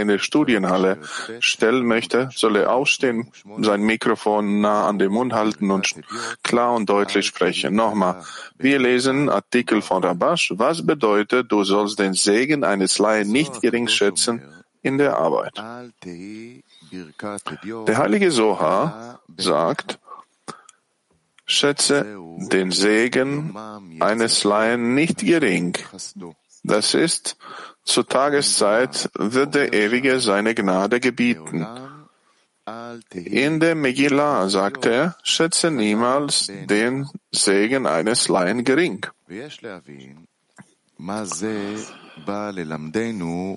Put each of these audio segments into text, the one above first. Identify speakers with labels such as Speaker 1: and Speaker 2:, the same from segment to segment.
Speaker 1: in der Studienhalle stellen möchte, soll er aufstehen, sein Mikrofon nah an den Mund halten und klar und deutlich sprechen. Nochmal, wir lesen Artikel von Rabash. Was bedeutet, du sollst den Segen eines Laien nicht gering schätzen in der Arbeit? Der heilige Soha sagt, schätze den Segen eines Laien nicht gering. Das ist, zur Tageszeit wird der Ewige seine Gnade gebieten. In der Megillah sagt er, schätze niemals den Segen eines Laien gering.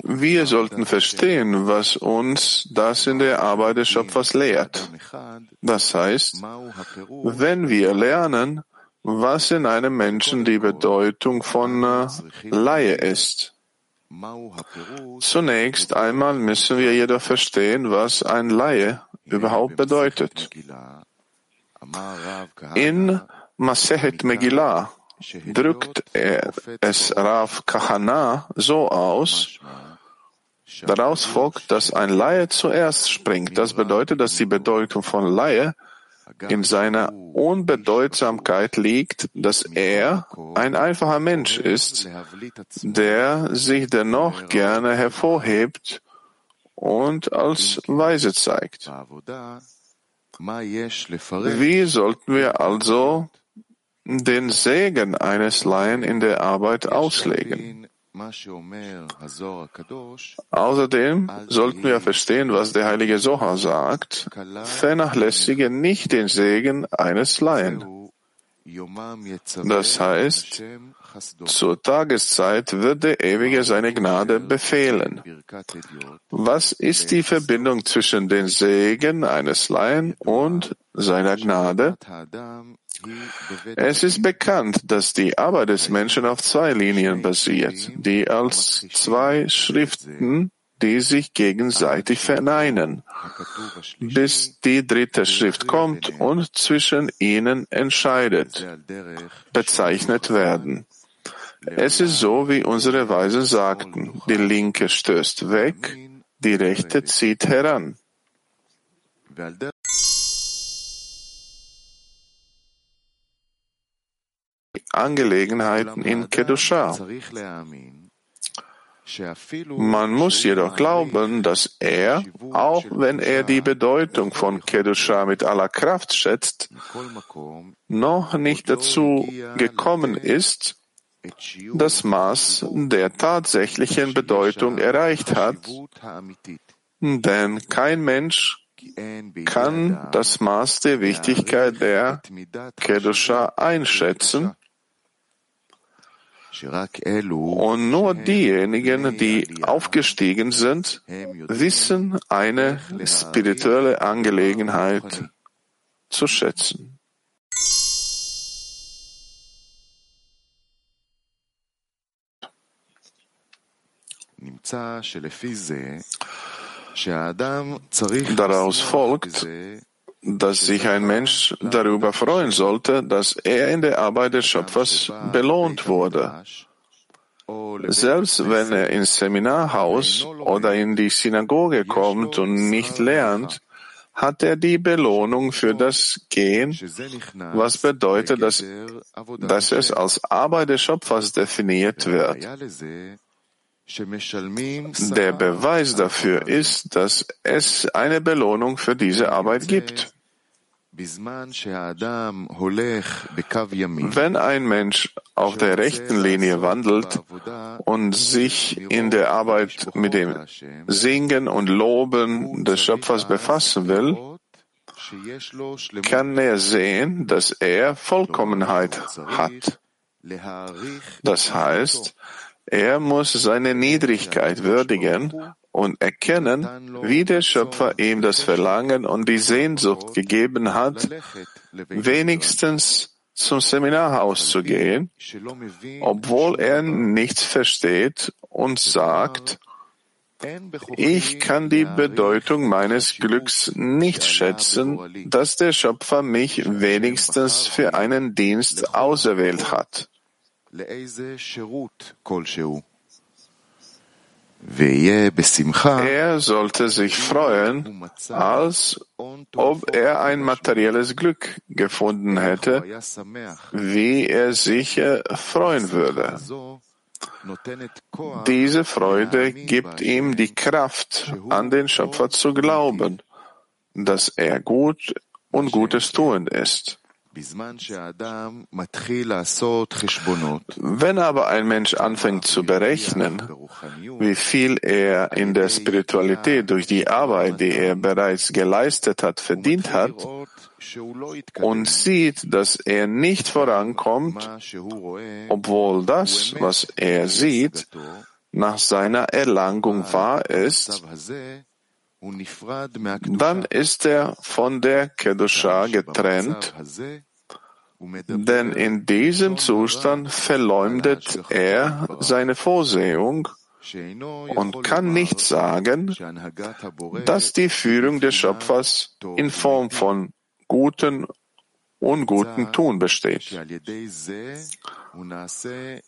Speaker 1: Wir sollten verstehen, was uns das in der Arbeit des Schöpfers lehrt. Das heißt, wenn wir lernen, was in einem Menschen die Bedeutung von äh, Laie ist. Zunächst einmal müssen wir jedoch verstehen, was ein Laie überhaupt bedeutet. In Masehet Megillah drückt er es Rav Kahana so aus, daraus folgt, dass ein Laie zuerst springt. Das bedeutet, dass die Bedeutung von Laie in seiner Unbedeutsamkeit liegt, dass er ein einfacher Mensch ist, der sich dennoch gerne hervorhebt und als weise zeigt. Wie sollten wir also den Segen eines Laien in der Arbeit auslegen? Außerdem sollten wir verstehen, was der heilige Soha sagt. Vernachlässige nicht den Segen eines Laien. Das heißt, zur Tageszeit wird der Ewige seine Gnade befehlen. Was ist die Verbindung zwischen den Segen eines Laien und seiner Gnade? Es ist bekannt, dass die Arbeit des Menschen auf zwei Linien basiert, die als zwei Schriften, die sich gegenseitig verneinen, bis die dritte Schrift kommt und zwischen ihnen entscheidet, bezeichnet werden. Es ist so, wie unsere Weisen sagten, die linke stößt weg, die rechte zieht heran. Angelegenheiten in Kedusha. Man muss jedoch glauben, dass er, auch wenn er die Bedeutung von Kedusha mit aller Kraft schätzt, noch nicht dazu gekommen ist, das Maß der tatsächlichen Bedeutung erreicht hat, denn kein Mensch kann das Maß der Wichtigkeit der Kedusha einschätzen, und nur diejenigen, die aufgestiegen sind, wissen eine spirituelle Angelegenheit zu schätzen. Daraus folgt, dass sich ein Mensch darüber freuen sollte, dass er in der Arbeit des Schöpfers belohnt wurde. Selbst wenn er ins Seminarhaus oder in die Synagoge kommt und nicht lernt, hat er die Belohnung für das Gehen, was bedeutet, dass, dass es als Arbeit des Schöpfers definiert wird. Der Beweis dafür ist, dass es eine Belohnung für diese Arbeit gibt. Wenn ein Mensch auf der rechten Linie wandelt und sich in der Arbeit mit dem Singen und Loben des Schöpfers befassen will, kann er sehen, dass er Vollkommenheit hat. Das heißt, er muss seine Niedrigkeit würdigen und erkennen, wie der Schöpfer ihm das Verlangen und die Sehnsucht gegeben hat, wenigstens zum Seminarhaus zu gehen, obwohl er nichts versteht und sagt, ich kann die Bedeutung meines Glücks nicht schätzen, dass der Schöpfer mich wenigstens für einen Dienst auserwählt hat. Er sollte sich freuen, als ob er ein materielles Glück gefunden hätte, wie er sich freuen würde. Diese Freude gibt ihm die Kraft, an den Schöpfer zu glauben, dass er gut und Gutes tuend ist. Wenn aber ein Mensch anfängt zu berechnen, wie viel er in der Spiritualität durch die Arbeit, die er bereits geleistet hat, verdient hat, und sieht, dass er nicht vorankommt, obwohl das, was er sieht, nach seiner Erlangung wahr ist, dann ist er von der Kedusha getrennt, denn in diesem Zustand verleumdet er seine Vorsehung und kann nicht sagen, dass die Führung des Schöpfers in Form von guten und guten Tun besteht.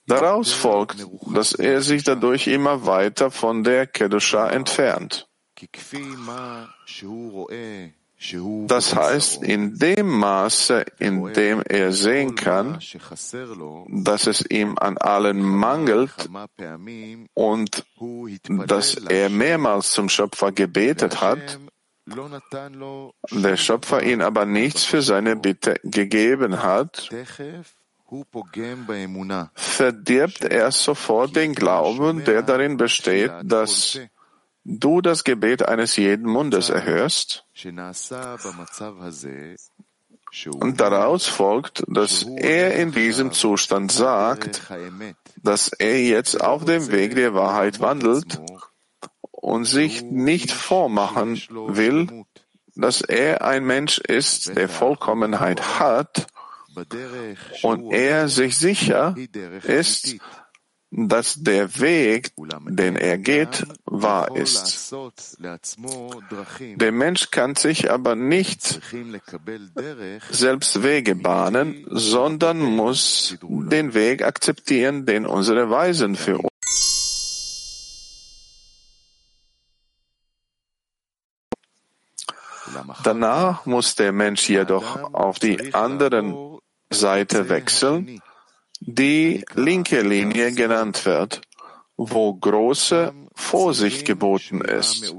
Speaker 1: Daraus folgt, dass er sich dadurch immer weiter von der Kedusha entfernt. Das heißt, in dem Maße, in dem er sehen kann, dass es ihm an allen mangelt und dass er mehrmals zum Schöpfer gebetet hat, der Schöpfer ihn aber nichts für seine Bitte gegeben hat, verdirbt er sofort den Glauben, der darin besteht, dass du das Gebet eines jeden Mundes erhörst, und daraus folgt, dass er in diesem Zustand sagt, dass er jetzt auf dem Weg der Wahrheit wandelt und sich nicht vormachen will, dass er ein Mensch ist, der Vollkommenheit hat und er sich sicher ist, dass der Weg, den er geht, wahr ist. Der Mensch kann sich aber nicht selbst Wege bahnen, sondern muss den Weg akzeptieren, den unsere Weisen für uns Danach muss der Mensch jedoch auf die andere Seite wechseln die linke Linie genannt wird, wo große Vorsicht geboten ist.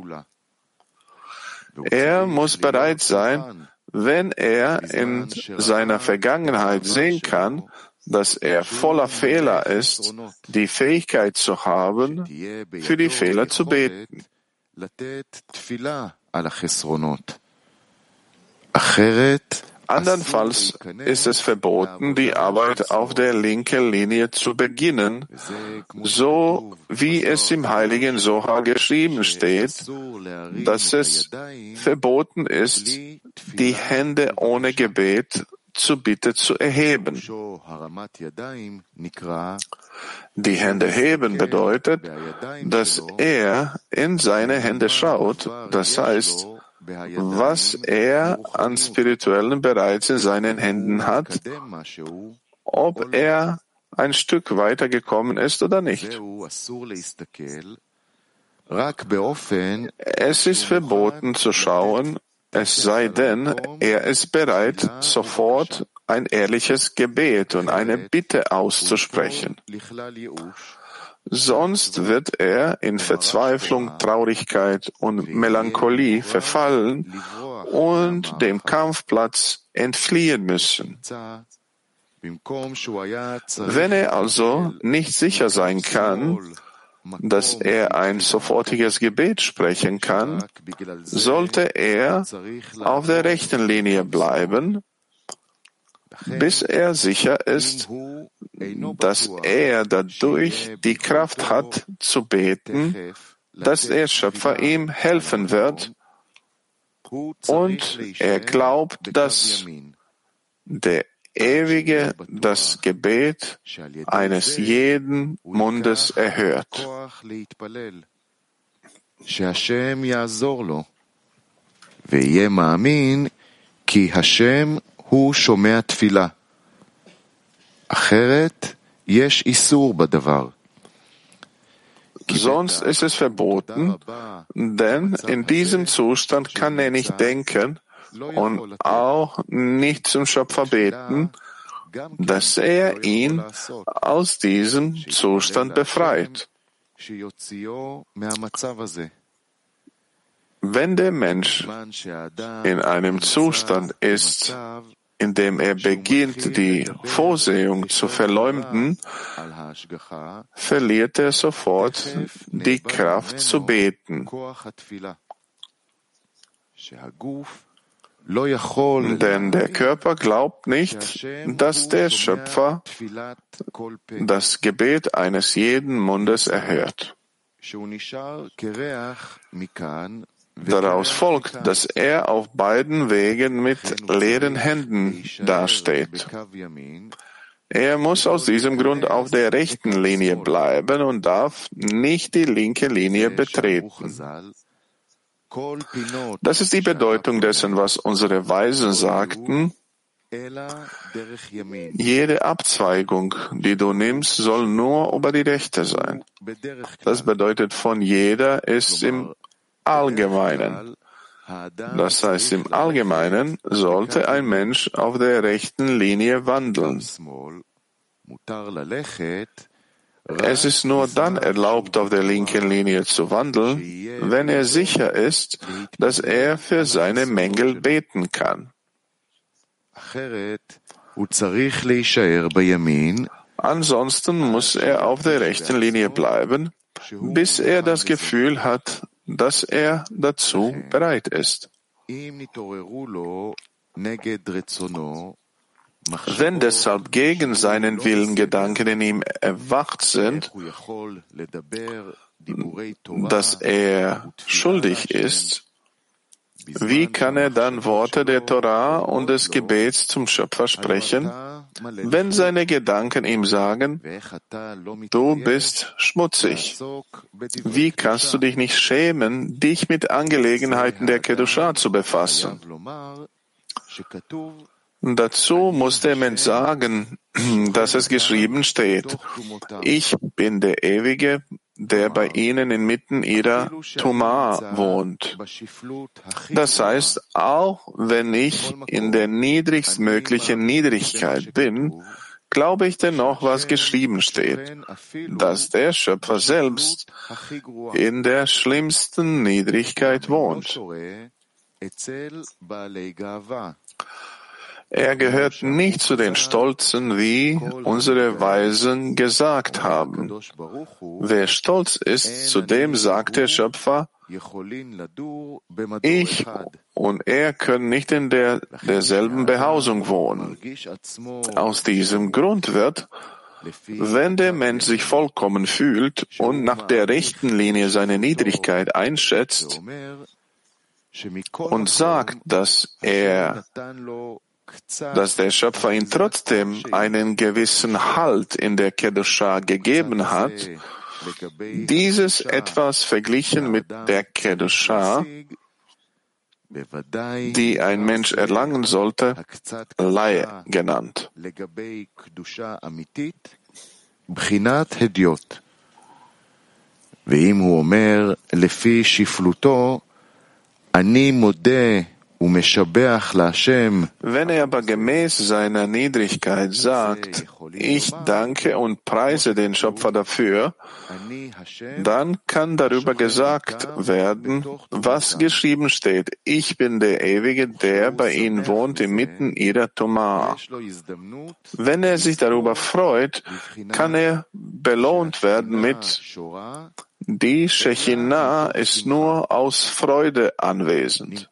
Speaker 1: Er muss bereit sein, wenn er in seiner Vergangenheit sehen kann, dass er voller Fehler ist, die Fähigkeit zu haben, für die Fehler zu beten. Andernfalls ist es verboten, die Arbeit auf der linken Linie zu beginnen, so wie es im heiligen Soha geschrieben steht, dass es verboten ist, die Hände ohne Gebet zur Bitte zu erheben. Die Hände heben bedeutet, dass er in seine Hände schaut, das heißt, was er an Spirituellen bereits in seinen Händen hat, ob er ein Stück weiter gekommen ist oder nicht. Es ist verboten zu schauen, es sei denn, er ist bereit, sofort ein ehrliches Gebet und eine Bitte auszusprechen. Sonst wird er in Verzweiflung, Traurigkeit und Melancholie verfallen und dem Kampfplatz entfliehen müssen. Wenn er also nicht sicher sein kann, dass er ein sofortiges Gebet sprechen kann, sollte er auf der rechten Linie bleiben bis er sicher ist, dass er dadurch die Kraft hat zu beten, dass der Schöpfer ihm helfen wird und er glaubt, dass der Ewige das Gebet eines jeden Mundes erhört.
Speaker 2: Hashem הוא שומע תפילה. אחרת יש איסור בדבר.
Speaker 1: sonst ist es verboten, denn in diesem Zustand kann er nicht denken und auch nicht zum Schöpfer beten, dass er ihn aus diesem Zustand befreit. Wenn der Mensch in einem Zustand ist, in dem er beginnt, die Vorsehung zu verleumden, verliert er sofort die Kraft zu beten. Denn der Körper glaubt nicht, dass der Schöpfer das Gebet eines jeden Mundes erhört. Daraus folgt, dass er auf beiden Wegen mit leeren Händen dasteht. Er muss aus diesem Grund auf der rechten Linie bleiben und darf nicht die linke Linie betreten. Das ist die Bedeutung dessen, was unsere Weisen sagten. Jede Abzweigung, die du nimmst, soll nur über die rechte sein. Das bedeutet, von jeder ist im Allgemeinen. Das heißt, im Allgemeinen sollte ein Mensch auf der rechten Linie wandeln. Es ist nur dann erlaubt, auf der linken Linie zu wandeln, wenn er sicher ist, dass er für seine Mängel beten kann. Ansonsten muss er auf der rechten Linie bleiben, bis er das Gefühl hat, dass er dazu bereit ist. Wenn deshalb gegen seinen Willen Gedanken in ihm erwacht sind, dass er schuldig ist, wie kann er dann Worte der Torah und des Gebets zum Schöpfer sprechen, wenn seine Gedanken ihm sagen, du bist schmutzig? Wie kannst du dich nicht schämen, dich mit Angelegenheiten der Kedusha zu befassen? Dazu muss der Mensch sagen, dass es geschrieben steht, ich bin der Ewige, der bei ihnen inmitten ihrer Tuma wohnt. Das heißt, auch wenn ich in der niedrigstmöglichen Niedrigkeit bin, glaube ich dennoch, was geschrieben steht, dass der Schöpfer selbst in der schlimmsten Niedrigkeit wohnt. Er gehört nicht zu den Stolzen, wie unsere Weisen gesagt haben. Wer stolz ist, zu dem sagt der Schöpfer, ich und er können nicht in der, derselben Behausung wohnen. Aus diesem Grund wird, wenn der Mensch sich vollkommen fühlt und nach der rechten Linie seine Niedrigkeit einschätzt und sagt, dass er dass der Schöpfer ihm trotzdem einen gewissen Halt in der Kedusha gegeben hat, dieses etwas verglichen mit der Kedusha, die ein Mensch erlangen sollte, Laie genannt.
Speaker 2: ואם הוא אומר לפי שפלותו, אני מודה
Speaker 1: wenn er aber gemäß seiner Niedrigkeit sagt, ich danke und preise den Schöpfer dafür, dann kann darüber gesagt werden, was geschrieben steht. Ich bin der Ewige, der bei ihnen wohnt inmitten ihrer Toma. Wenn er sich darüber freut, kann er belohnt werden mit die Shechinah ist nur aus Freude anwesend.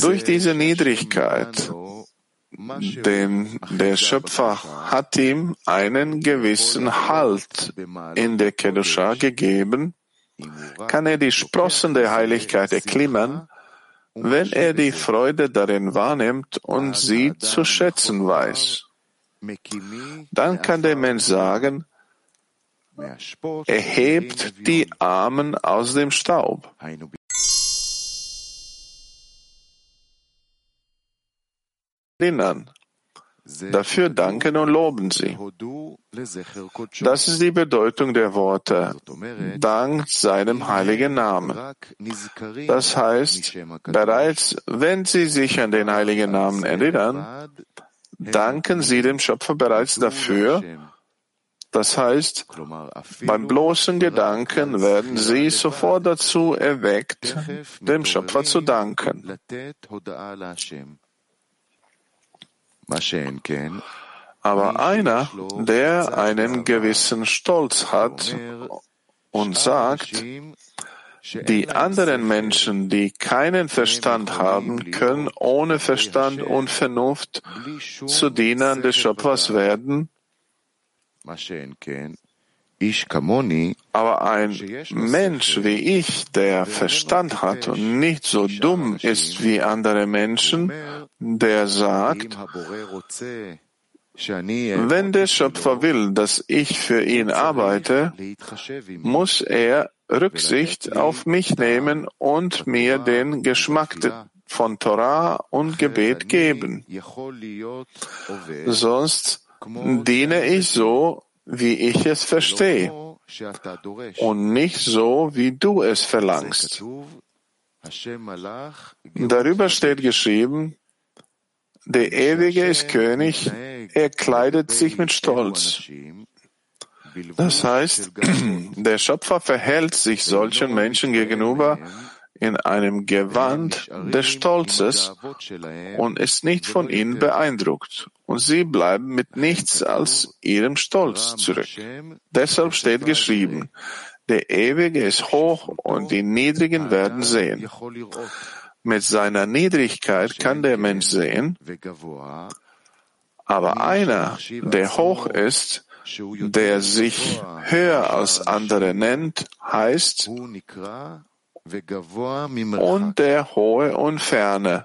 Speaker 1: Durch diese Niedrigkeit, denn der Schöpfer hat ihm einen gewissen Halt in der Kedusha gegeben, kann er die Sprossen der Heiligkeit erklimmen, wenn er die Freude darin wahrnimmt und sie zu schätzen weiß. Dann kann der Mensch sagen, erhebt die Armen aus dem Staub. Erinnern. Dafür danken und loben sie. Das ist die Bedeutung der Worte, dank seinem heiligen Namen. Das heißt, bereits wenn sie sich an den heiligen Namen erinnern, danken sie dem Schöpfer bereits dafür, das heißt, beim bloßen Gedanken werden sie sofort dazu erweckt, dem Schöpfer zu danken. Aber einer, der einen gewissen Stolz hat und sagt, die anderen Menschen, die keinen Verstand haben, können ohne Verstand und Vernunft zu Dienern des Schöpfers werden, aber ein Mensch wie ich, der Verstand hat und nicht so dumm ist wie andere Menschen, der sagt, wenn der Schöpfer will, dass ich für ihn arbeite, muss er Rücksicht auf mich nehmen und mir den Geschmack von Torah und Gebet geben. Sonst diene ich so, wie ich es verstehe und nicht so, wie du es verlangst. Darüber steht geschrieben, der Ewige ist König, er kleidet sich mit Stolz. Das heißt, der Schöpfer verhält sich solchen Menschen gegenüber in einem Gewand des Stolzes und ist nicht von ihnen beeindruckt. Und sie bleiben mit nichts als ihrem Stolz zurück. Deshalb steht geschrieben, der Ewige ist hoch und die Niedrigen werden sehen. Mit seiner Niedrigkeit kann der Mensch sehen, aber einer, der hoch ist, der sich höher als andere nennt, heißt und der Hohe und Ferne,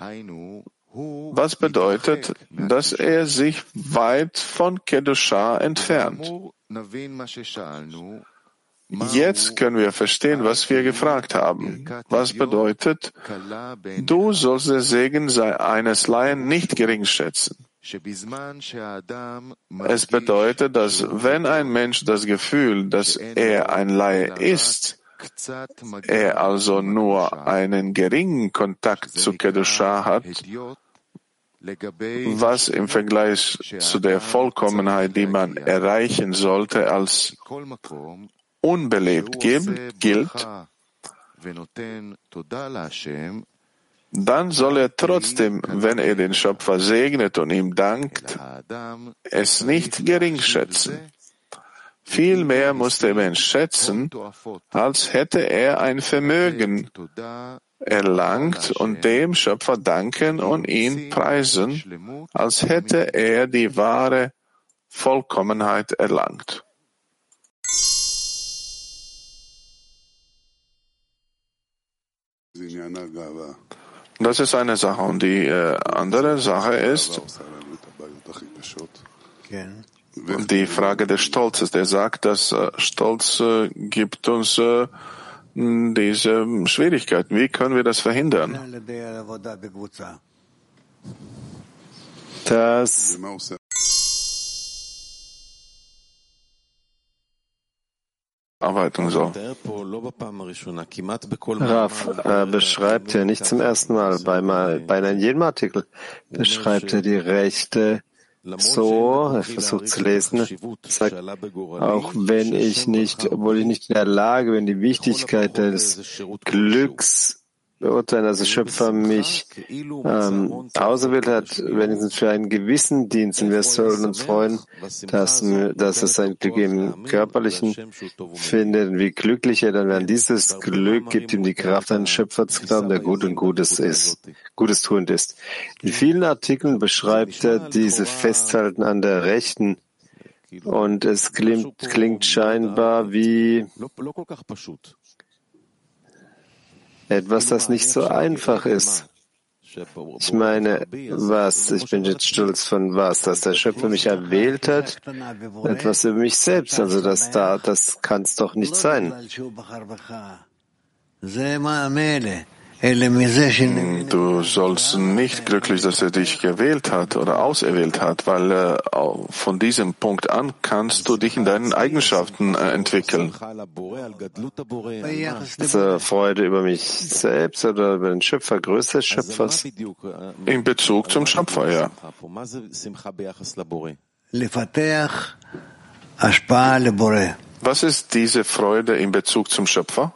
Speaker 1: was bedeutet, dass er sich weit von Kedusha entfernt. Jetzt können wir verstehen, was wir gefragt haben. Was bedeutet, du sollst den Segen eines Laien nicht gering schätzen. Es bedeutet, dass wenn ein Mensch das Gefühl, dass er ein Laie ist, er also nur einen geringen Kontakt zu Kedusha hat, was im Vergleich zu der Vollkommenheit, die man erreichen sollte, als unbelebt gilt, dann soll er trotzdem, wenn er den Schöpfer segnet und ihm dankt, es nicht gering schätzen. Vielmehr muss der Mensch schätzen, als hätte er ein Vermögen erlangt und dem Schöpfer danken und ihn preisen, als hätte er die wahre Vollkommenheit erlangt. Das ist eine Sache. Und die äh, andere Sache ist die Frage des Stolzes. Der sagt, dass äh, Stolz äh, gibt uns äh, diese Schwierigkeiten. Wie können wir das verhindern?
Speaker 3: Das
Speaker 1: Arbeitung soll.
Speaker 3: Raf äh, beschreibt ja nicht zum ersten Mal, bei, bei in jedem Artikel beschreibt er die Rechte so, er versucht zu lesen, sagt, auch wenn ich nicht, obwohl ich nicht in der Lage bin, die Wichtigkeit des Glücks beurteilen, also Schöpfer mich ähm, auserwählt hat, wenigstens für einen gewissen Dienst. Und wir sollen uns freuen, dass, dass es sein Glück im Körperlichen findet. Wie glücklich er dann wäre. Dieses Glück gibt ihm die Kraft, einen Schöpfer zu glauben, der gut und Gutes ist, Gutes tuend ist. In vielen Artikeln beschreibt er diese Festhalten an der Rechten und es klingt, klingt scheinbar wie etwas, das nicht so einfach ist. Ich meine, was? Ich bin jetzt stolz von was? Dass der Schöpfer mich erwählt hat? Etwas über mich selbst. Also das da, das kann es doch nicht sein.
Speaker 1: Du sollst nicht glücklich, dass er dich gewählt hat oder auserwählt hat, weil äh, von diesem Punkt an kannst du dich in deinen Eigenschaften äh, entwickeln.
Speaker 3: Also Freude über mich selbst oder über den Schöpfer, Größe des Schöpfers?
Speaker 1: In Bezug zum Schöpfer, ja. Was ist diese Freude in Bezug zum Schöpfer?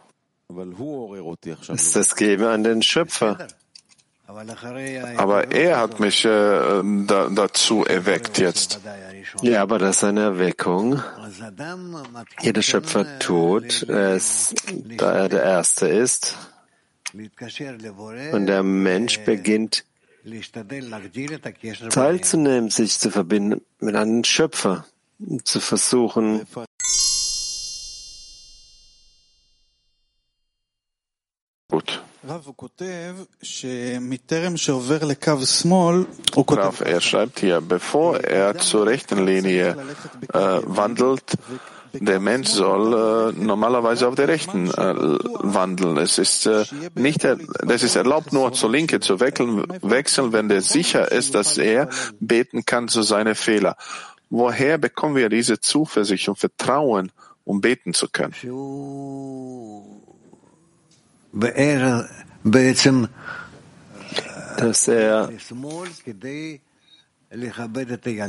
Speaker 3: Ist das Geben an den Schöpfer.
Speaker 1: Aber er hat mich äh, da, dazu erweckt jetzt.
Speaker 3: Ja, aber das ist eine Erweckung. Jeder Schöpfer tut es, da er der Erste ist. Und der Mensch beginnt teilzunehmen, sich zu verbinden mit einem Schöpfer, zu versuchen,
Speaker 1: Rav, er schreibt hier, bevor er zur rechten Linie äh, wandelt, der Mensch soll äh, normalerweise auf der rechten äh, wandeln. Es ist äh, nicht, das ist erlaubt, nur zur Linke zu wechseln, wechseln, wenn der sicher ist, dass er beten kann zu seine Fehler. Woher bekommen wir diese Zuversicht und Vertrauen, um beten zu können?
Speaker 3: Dass er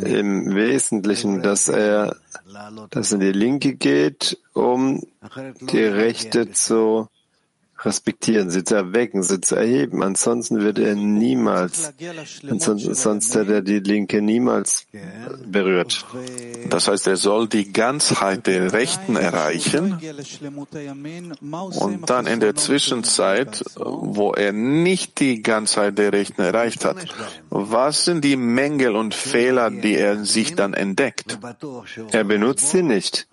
Speaker 3: im Wesentlichen, dass er dass in die Linke geht, um die Rechte zu respektieren, sie zu erwecken, sie zu erheben. Ansonsten wird er niemals, ansonsten, sonst hätte er die Linke niemals berührt.
Speaker 1: Das heißt, er soll die Ganzheit der Rechten erreichen und dann in der Zwischenzeit, wo er nicht die Ganzheit der Rechten erreicht hat, was sind die Mängel und Fehler, die er sich dann entdeckt?
Speaker 3: Er benutzt sie nicht.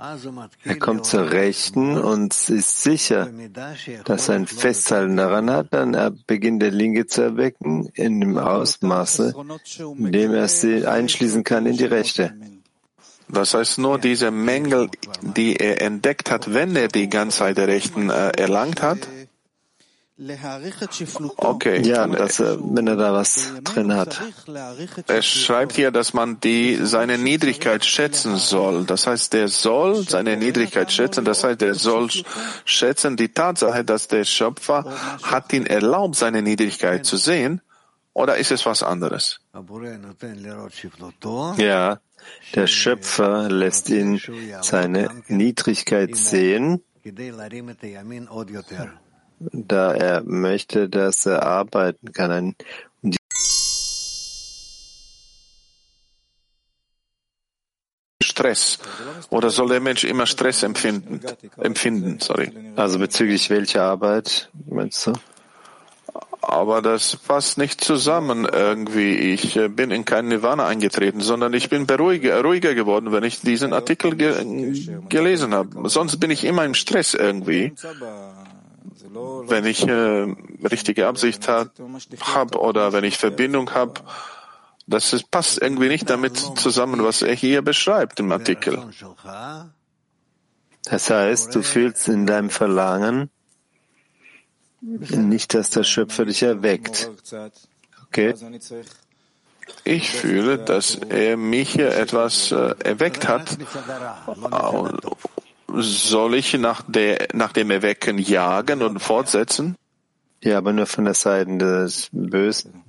Speaker 3: Er kommt zur Rechten und ist sicher, dass er ein Festhalten daran hat, dann beginnt der Linke zu erwecken in dem Ausmaße, in dem er sie einschließen kann in die Rechte.
Speaker 1: Das heißt, nur diese Mängel, die er entdeckt hat, wenn er die Ganzheit der Rechten äh, erlangt hat, Okay.
Speaker 3: Ja, dass er, wenn er da was drin hat.
Speaker 1: Er schreibt hier, dass man die, seine Niedrigkeit schätzen soll. Das heißt, der soll seine Niedrigkeit schätzen. Das heißt, der soll schätzen die Tatsache, dass der Schöpfer hat ihn erlaubt, seine Niedrigkeit zu sehen. Oder ist es was anderes?
Speaker 3: Ja, der Schöpfer lässt ihn seine Niedrigkeit sehen da er möchte, dass er arbeiten kann. Und
Speaker 1: Stress. Oder soll der Mensch immer Stress empfinden? empfinden sorry.
Speaker 3: Also bezüglich welcher Arbeit, meinst du?
Speaker 1: Aber das passt nicht zusammen irgendwie. Ich äh, bin in kein Nirvana eingetreten, sondern ich bin beruhiger, ruhiger geworden, wenn ich diesen Artikel ge gelesen habe. Sonst bin ich immer im Stress irgendwie wenn ich äh, richtige Absicht habe hab oder wenn ich Verbindung habe, das ist, passt irgendwie nicht damit zusammen, was er hier beschreibt im Artikel.
Speaker 3: Das heißt, du fühlst in deinem Verlangen nicht, dass der Schöpfer dich erweckt. Okay?
Speaker 1: Ich fühle, dass er mich hier etwas äh, erweckt hat soll ich nach, der, nach dem Erwecken jagen und fortsetzen?
Speaker 3: Ja, aber nur von der Seite des Bösen.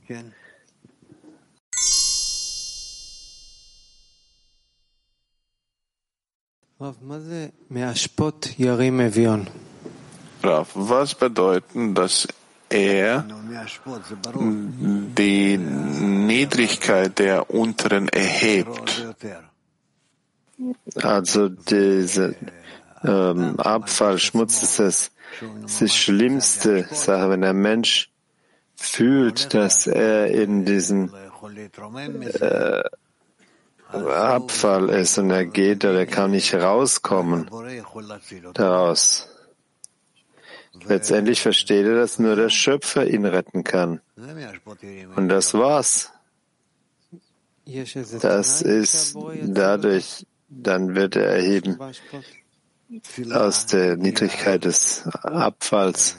Speaker 1: Rav, was bedeuten, dass er die Niedrigkeit der Unteren erhebt?
Speaker 3: Also diese ähm, Abfall, Schmutz ist das, ist die schlimmste Sache, wenn der Mensch fühlt, dass er in diesem äh, Abfall ist und er geht oder er kann nicht rauskommen daraus. Letztendlich versteht er, dass nur der Schöpfer ihn retten kann. Und das war's. Das ist dadurch, dann wird er erheben aus der Niedrigkeit des Abfalls.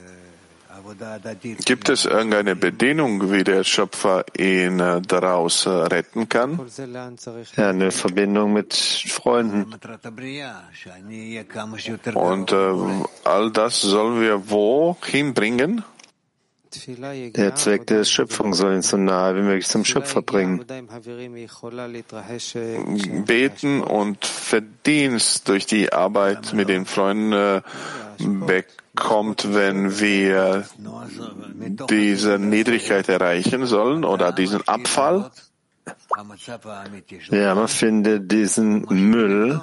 Speaker 1: Gibt es irgendeine Bedingung, wie der Schöpfer ihn daraus retten kann?
Speaker 3: Eine Verbindung mit Freunden.
Speaker 1: Und äh, all das sollen wir wo hinbringen?
Speaker 3: Der Zweck der Schöpfung soll ihn so nahe wie möglich zum Schöpfer bringen.
Speaker 1: Beten und Verdienst durch die Arbeit mit den Freunden äh, bekommt, wenn wir diese Niedrigkeit erreichen sollen oder diesen Abfall?
Speaker 3: Ja, man findet diesen Müll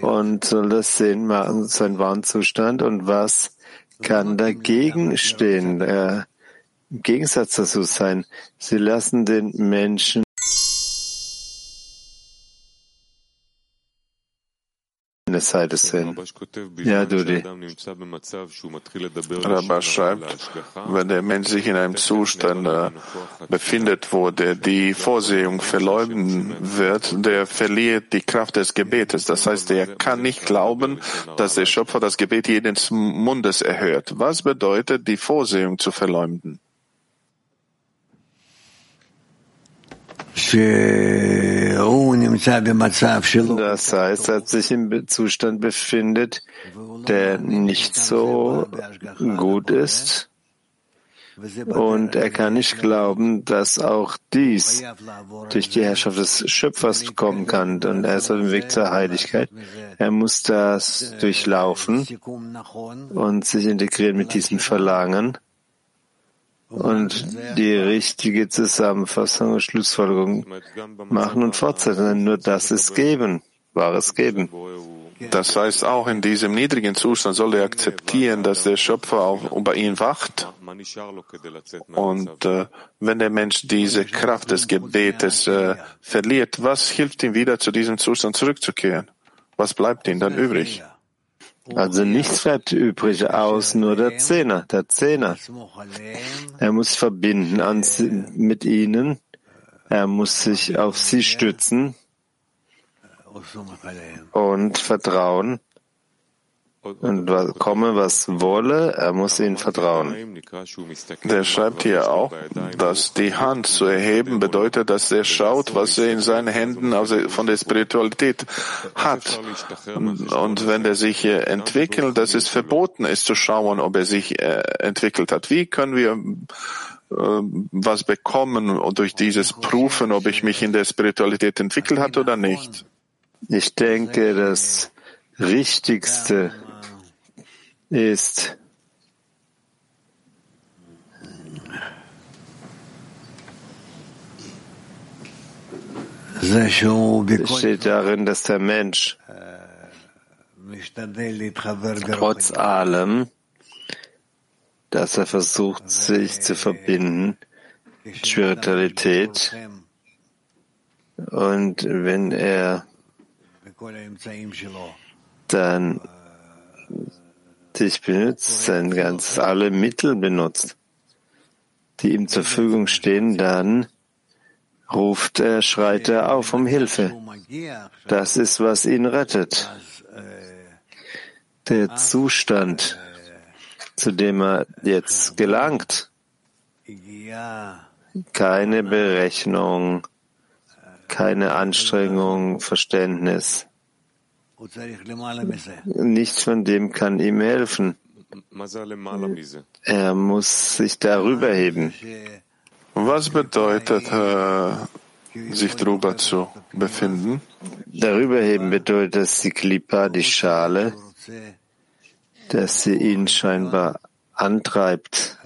Speaker 3: und soll das sehen, machen, seinen wahren Zustand und was kann dagegen stehen, äh, im Gegensatz dazu sein. Sie lassen den Menschen Seite sehen. Ja, Dudi.
Speaker 1: Rabba schreibt, wenn der Mensch sich in einem Zustand äh, befindet, wo der die Vorsehung verleugnen wird, der verliert die Kraft des Gebetes. Das heißt, er kann nicht glauben, dass der Schöpfer das Gebet jedes Mundes erhört. Was bedeutet, die Vorsehung zu verleumden?
Speaker 3: Das heißt, er sich im Zustand befindet, der nicht so gut ist. Und er kann nicht glauben, dass auch dies durch die Herrschaft des Schöpfers kommen kann. Und er ist auf dem Weg zur Heiligkeit. Er muss das durchlaufen und sich integrieren mit diesem Verlangen und die richtige Zusammenfassung und Schlussfolgerung machen und fortsetzen. Nur das ist Geben, wahres Geben.
Speaker 1: Das heißt, auch in diesem niedrigen Zustand soll er akzeptieren, dass der Schöpfer auch über ihn wacht. Und äh, wenn der Mensch diese Kraft des Gebetes äh, verliert, was hilft ihm wieder zu diesem Zustand zurückzukehren? Was bleibt ihm dann übrig?
Speaker 3: Also nichts bleibt übrig aus, nur der Zehner, der Zehner. Er muss verbinden an, mit ihnen. Er muss sich auf sie stützen und vertrauen. Und komme, was wolle, er muss ihnen vertrauen.
Speaker 1: Der schreibt hier auch, dass die Hand zu erheben bedeutet, dass er schaut, was er in seinen Händen von der Spiritualität hat. Und wenn er sich entwickelt, das ist verboten ist zu schauen, ob er sich äh, entwickelt hat. Wie können wir äh, was bekommen durch dieses Prüfen, ob ich mich in der Spiritualität entwickelt hat oder nicht?
Speaker 3: Ich denke, das Richtigste ist steht darin, dass der Mensch trotz allem, dass er versucht, sich zu verbinden, Spiritualität, und wenn er dann sich benutzt, sein ganz alle Mittel benutzt, die ihm zur Verfügung stehen, dann ruft er, schreit er auf um Hilfe. Das ist, was ihn rettet. Der Zustand, zu dem er jetzt gelangt, keine Berechnung, keine Anstrengung, Verständnis. Nichts von dem kann ihm helfen. Er muss sich darüber heben.
Speaker 1: Was bedeutet, äh, sich darüber zu befinden?
Speaker 3: Darüber heben bedeutet, dass die Klippa, die Schale, dass sie ihn scheinbar antreibt,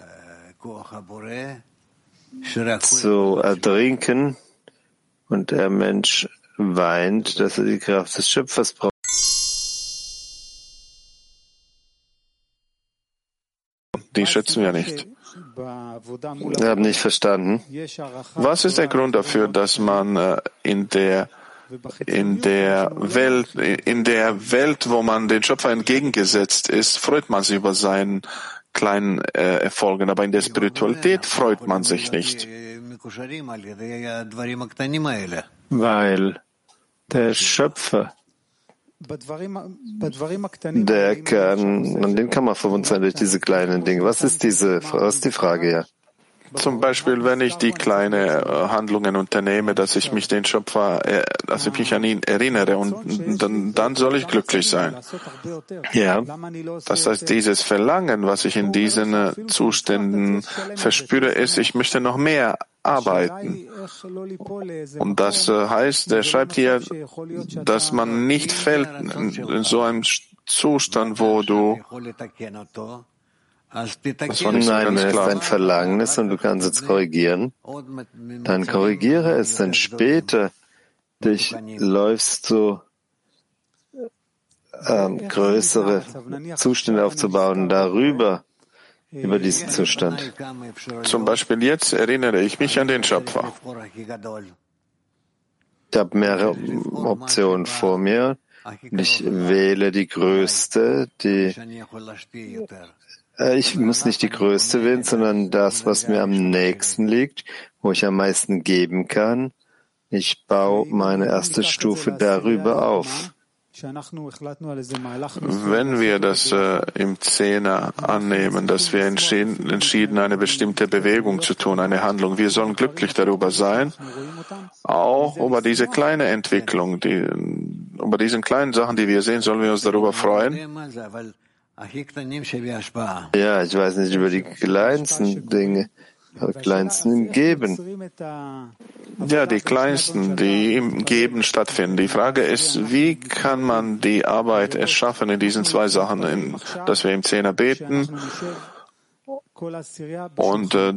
Speaker 3: zu ertrinken und der Mensch weint, dass er die Kraft des Schöpfers braucht.
Speaker 1: Die schätzen wir nicht.
Speaker 3: Wir haben nicht verstanden.
Speaker 1: Was ist der Grund dafür, dass man äh, in der in der Welt, in der Welt, wo man den Schöpfer entgegengesetzt ist, freut man sich über seinen kleinen äh, Erfolgen, aber in der Spiritualität freut man sich nicht.
Speaker 3: Weil der Schöpfer der kann, an den kann man verbunden sein durch diese kleinen Dinge. Was ist diese, was ist die Frage ja?
Speaker 1: Zum Beispiel, wenn ich die kleinen äh, Handlungen unternehme, dass ich mich den Schöpfer, äh, dass ich mich an ihn erinnere und dann, dann soll ich glücklich sein.
Speaker 3: Ja.
Speaker 1: Das heißt, dieses Verlangen, was ich in diesen äh, Zuständen verspüre, ist, ich möchte noch mehr arbeiten. Und das heißt, er schreibt hier, dass man nicht fällt in so einem Zustand, wo du
Speaker 3: das war nicht Nein, wenn es dein Verlangen ist und du kannst es korrigieren, dann korrigiere es, dann später dich läufst du ähm, größere Zustände aufzubauen, darüber, über diesen Zustand.
Speaker 1: Zum Beispiel jetzt erinnere ich mich an den Schöpfer.
Speaker 3: Ich habe mehrere Optionen vor mir. Ich wähle die größte, die ich muss nicht die größte wählen, sondern das, was mir am nächsten liegt, wo ich am meisten geben kann. Ich baue meine erste Stufe darüber auf.
Speaker 1: Wenn wir das äh, im Zehner annehmen, dass wir entschieden, entschieden, eine bestimmte Bewegung zu tun, eine Handlung, wir sollen glücklich darüber sein, auch über diese kleine Entwicklung, die, über diesen kleinen Sachen, die wir sehen, sollen wir uns darüber freuen.
Speaker 3: Ja, ich weiß nicht über die kleinsten Dinge, aber kleinsten Geben.
Speaker 1: Ja, die kleinsten, die im Geben stattfinden. Die Frage ist, wie kann man die Arbeit erschaffen in diesen zwei Sachen, in, dass wir im Zehner beten und äh,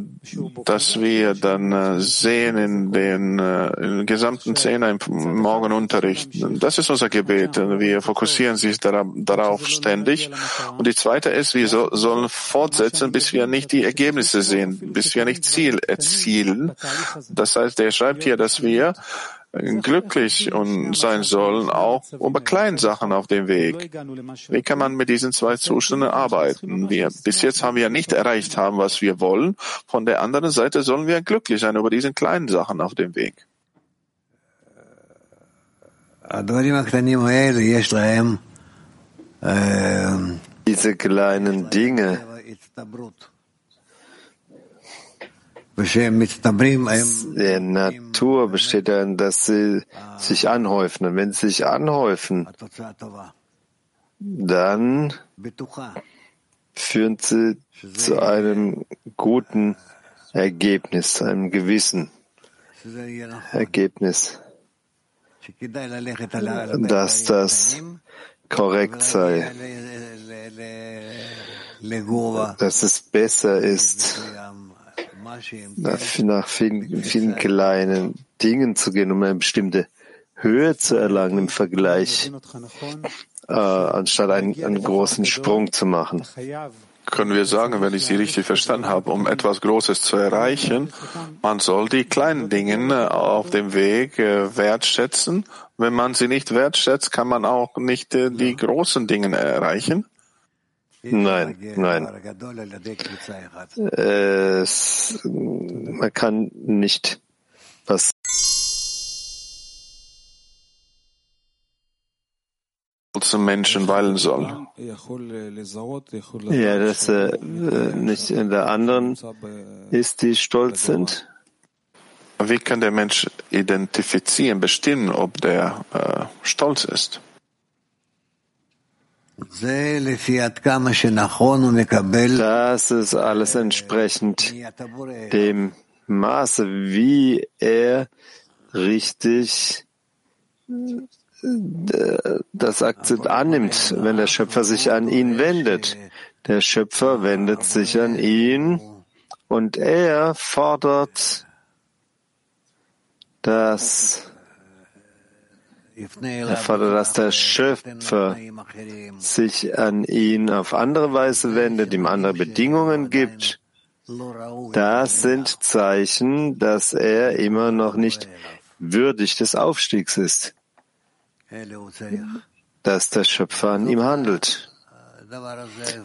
Speaker 1: dass wir dann äh, sehen in den, äh, in gesamten Zehner im Morgenunterricht. Das ist unser Gebet. Wir fokussieren sich darauf ständig. Und die zweite ist, wir so, sollen fortsetzen, bis wir nicht die Ergebnisse sehen, bis wir nicht Ziel erzielen. Das heißt, er schreibt hier, dass wir glücklich und sein sollen, auch über kleinen Sachen auf dem Weg. Wie kann man mit diesen zwei Zuständen arbeiten? Wir, bis jetzt haben wir nicht erreicht haben, was wir wollen. Von der anderen Seite sollen wir glücklich sein über diese kleinen Sachen auf dem Weg.
Speaker 3: Diese kleinen Dinge der Natur besteht darin, dass sie sich anhäufen. Und wenn sie sich anhäufen, dann führen sie zu einem guten Ergebnis, einem gewissen Ergebnis, dass das korrekt sei, dass es besser ist, nach vielen, vielen kleinen Dingen zu gehen, um eine bestimmte Höhe zu erlangen im Vergleich, äh, anstatt einen, einen großen Sprung zu machen.
Speaker 1: Können wir sagen, wenn ich Sie richtig verstanden habe, um etwas Großes zu erreichen, man soll die kleinen Dinge auf dem Weg äh, wertschätzen. Wenn man sie nicht wertschätzt, kann man auch nicht äh, die großen Dinge erreichen.
Speaker 3: Nein, nein. Es, man kann nicht was
Speaker 1: zum Menschen weilen soll.
Speaker 3: Ja, dass er äh, nicht in der anderen ist, die stolz sind.
Speaker 1: Wie kann der Mensch identifizieren, bestimmen, ob der äh, stolz ist?
Speaker 3: Das ist alles entsprechend dem Maße, wie er richtig das Akzent annimmt, wenn der Schöpfer sich an ihn wendet. Der Schöpfer wendet sich an ihn und er fordert dass er fordert, dass der Schöpfer sich an ihn auf andere Weise wendet, ihm andere Bedingungen gibt. Das sind Zeichen, dass er immer noch nicht würdig des Aufstiegs ist, dass der Schöpfer an ihm handelt,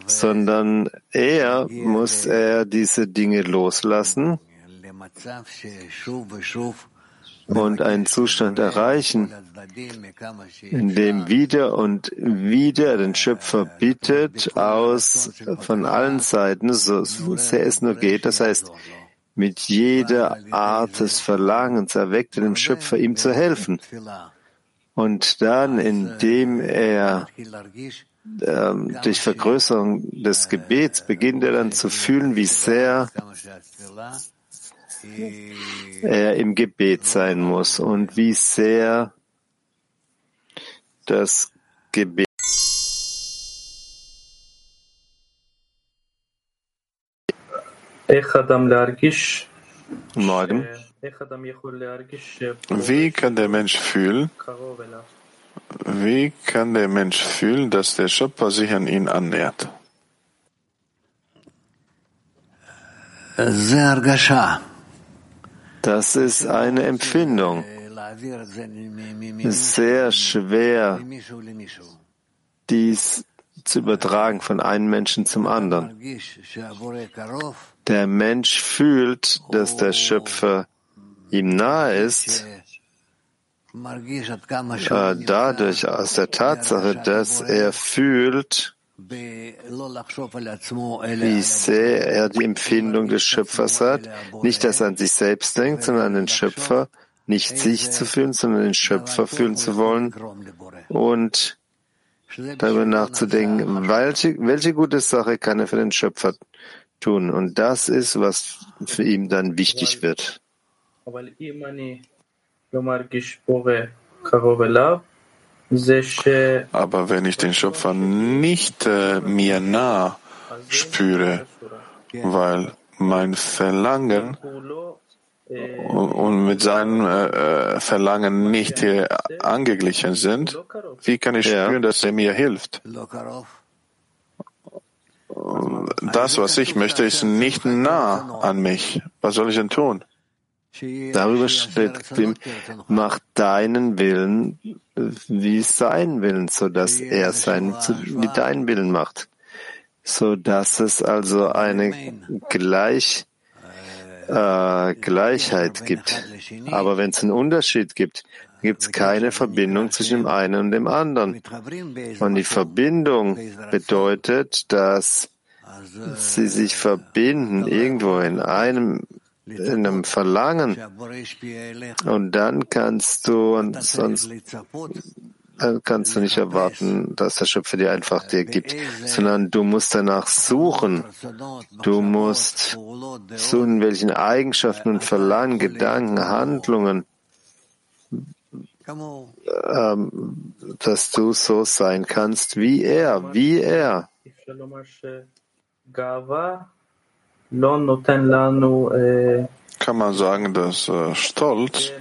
Speaker 3: sondern er muss er diese Dinge loslassen und einen Zustand erreichen, in dem wieder und wieder den Schöpfer bittet, aus von allen Seiten, so sehr es nur geht. Das heißt, mit jeder Art des Verlangens erweckt er dem Schöpfer, ihm zu helfen. Und dann, indem er ähm, durch Vergrößerung des Gebets beginnt er dann zu fühlen, wie sehr er im Gebet sein muss und wie sehr das Gebet Morgen.
Speaker 1: Wie kann der Mensch fühlen? Wie kann der Mensch fühlen, dass der Schöpfer sich an ihn annähert?
Speaker 3: Das ist eine Empfindung. Sehr schwer, dies zu übertragen von einem Menschen zum anderen. Der Mensch fühlt, dass der Schöpfer ihm nahe ist, äh, dadurch aus der Tatsache, dass er fühlt, wie sehr er die Empfindung des Schöpfers hat, nicht, dass er an sich selbst denkt, sondern an den Schöpfer, nicht sich zu fühlen, sondern den Schöpfer fühlen zu wollen und darüber nachzudenken, welche, welche gute Sache kann er für den Schöpfer tun. Und das ist, was für ihn dann wichtig wird.
Speaker 1: Aber wenn ich den Schöpfer nicht äh, mir nah spüre, weil mein Verlangen und, mit seinem äh, Verlangen nicht äh, angeglichen sind, wie kann ich spüren, ja. dass er mir hilft? Das, was ich möchte, ist nicht nah an mich. Was soll ich denn tun?
Speaker 3: Darüber steht, mach deinen Willen wie sein Willen, so dass er sein wie deinen Willen macht, so dass es also eine Gleich, äh, Gleichheit gibt. Aber wenn es einen Unterschied gibt, gibt es keine Verbindung zwischen dem einen und dem anderen. Und die Verbindung bedeutet, dass sie sich verbinden irgendwo in einem in einem Verlangen. Und dann kannst du, sonst kannst du nicht erwarten, dass der Schöpfer dir einfach dir gibt, sondern du musst danach suchen. Du musst suchen, welchen Eigenschaften und Verlangen, Gedanken, Handlungen, ähm, dass du so sein kannst wie er, wie er.
Speaker 1: Kann man sagen, dass äh, Stolz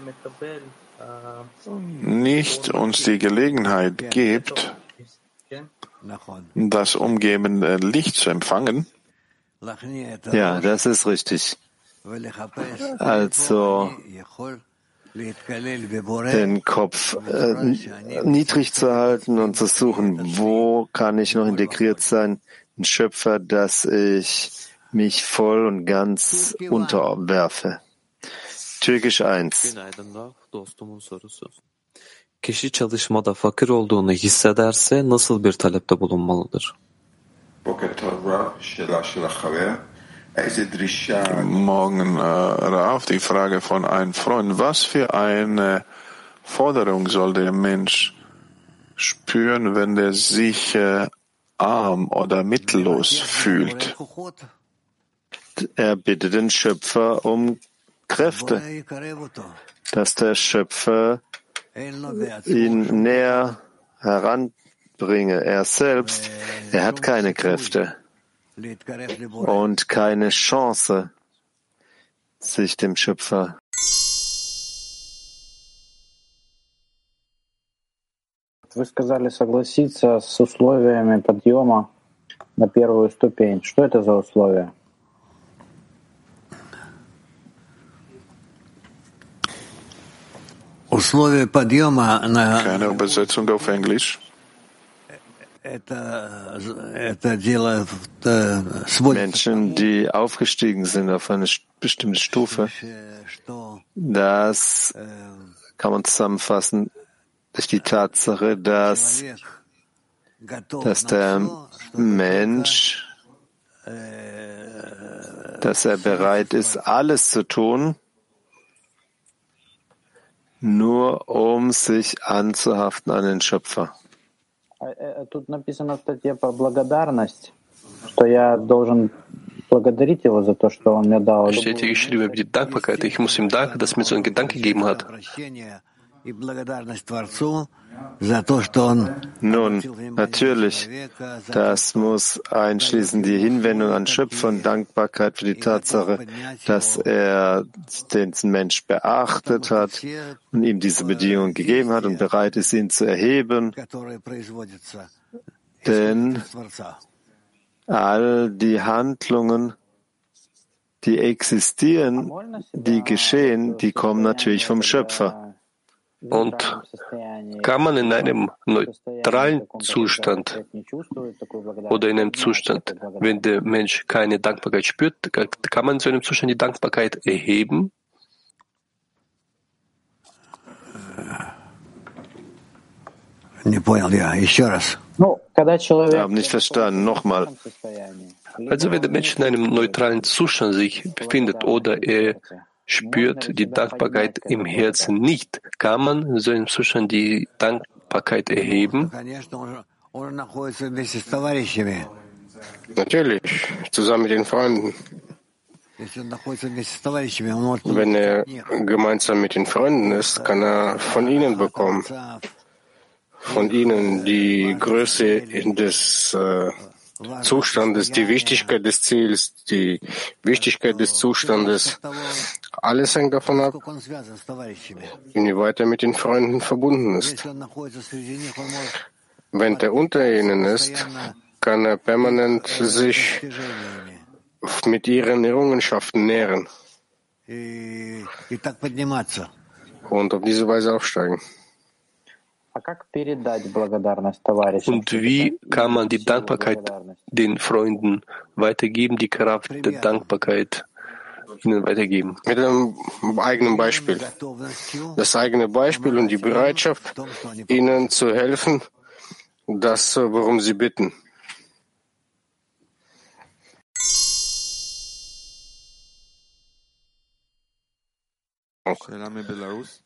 Speaker 1: nicht uns die Gelegenheit gibt, das umgebende Licht zu empfangen?
Speaker 3: Ja, das ist richtig. Also den Kopf äh, niedrig zu halten und zu suchen, wo kann ich noch integriert sein, ein Schöpfer, dass ich mich voll und ganz unterwerfe. Türkisch 1.
Speaker 4: Kişi çalışmada fakir olduğunu hissederse nasıl bir talepte bulunmalıdır?
Speaker 1: Morgen, äh, Rav, die Frage von einem Freund. Was für eine Forderung soll der Mensch spüren, wenn er sich äh, arm oder mittellos fühlt?
Speaker 3: Er bittet den Schöpfer um Kräfte, dass der Schöpfer ihn näher heranbringe. Er selbst, er hat keine Kräfte und keine Chance, sich dem Schöpfer
Speaker 5: Вы сказали согласиться с условиями подъема на первую ступень. Что это за условия?
Speaker 1: Keine Übersetzung auf Englisch.
Speaker 3: Menschen, die aufgestiegen sind auf eine bestimmte Stufe, das kann man zusammenfassen durch die Tatsache, dass, dass der Mensch, dass er bereit ist, alles zu tun, nur um sich anzuhaften an den Schöpfer.
Speaker 5: Тут написана статья про благодарность, что я должен благодарить его за то, что он мне дал.
Speaker 6: Steht hier geschrieben über die Dankbarkeit. Ich muss ihm danken, dass er mir so einen Gedanken gegeben hat.
Speaker 3: Nun, natürlich, das muss einschließen die Hinwendung an Schöpfer und Dankbarkeit für die Tatsache, dass er den Mensch beachtet hat und ihm diese Bedingungen gegeben hat und bereit ist, ihn zu erheben. Denn all die Handlungen, die existieren, die geschehen, die kommen natürlich vom Schöpfer.
Speaker 6: Und kann man in einem neutralen Zustand oder in einem Zustand, wenn der Mensch keine Dankbarkeit spürt, kann man in so einem Zustand die Dankbarkeit erheben?
Speaker 3: Ich habe nicht verstanden. Nochmal.
Speaker 6: Also wenn der Mensch in einem neutralen Zustand sich befindet oder er spürt die Dankbarkeit im Herzen nicht, kann man so einem Zustand die Dankbarkeit erheben?
Speaker 7: Natürlich, zusammen mit den Freunden. Wenn er gemeinsam mit den Freunden ist, kann er von ihnen bekommen. Von ihnen die Größe des äh, Zustandes, die Wichtigkeit des Ziels, die Wichtigkeit des Zustandes. Alles hängt davon ab, inwieweit er mit den Freunden verbunden ist. Wenn er unter ihnen ist, kann er permanent sich mit ihren Errungenschaften nähren und auf diese Weise aufsteigen.
Speaker 6: Und wie kann man die Dankbarkeit den Freunden weitergeben, die Kraft der Dankbarkeit ihnen weitergeben?
Speaker 7: Mit einem eigenen Beispiel. Das eigene Beispiel und die Bereitschaft, ihnen zu helfen, das, worum sie bitten.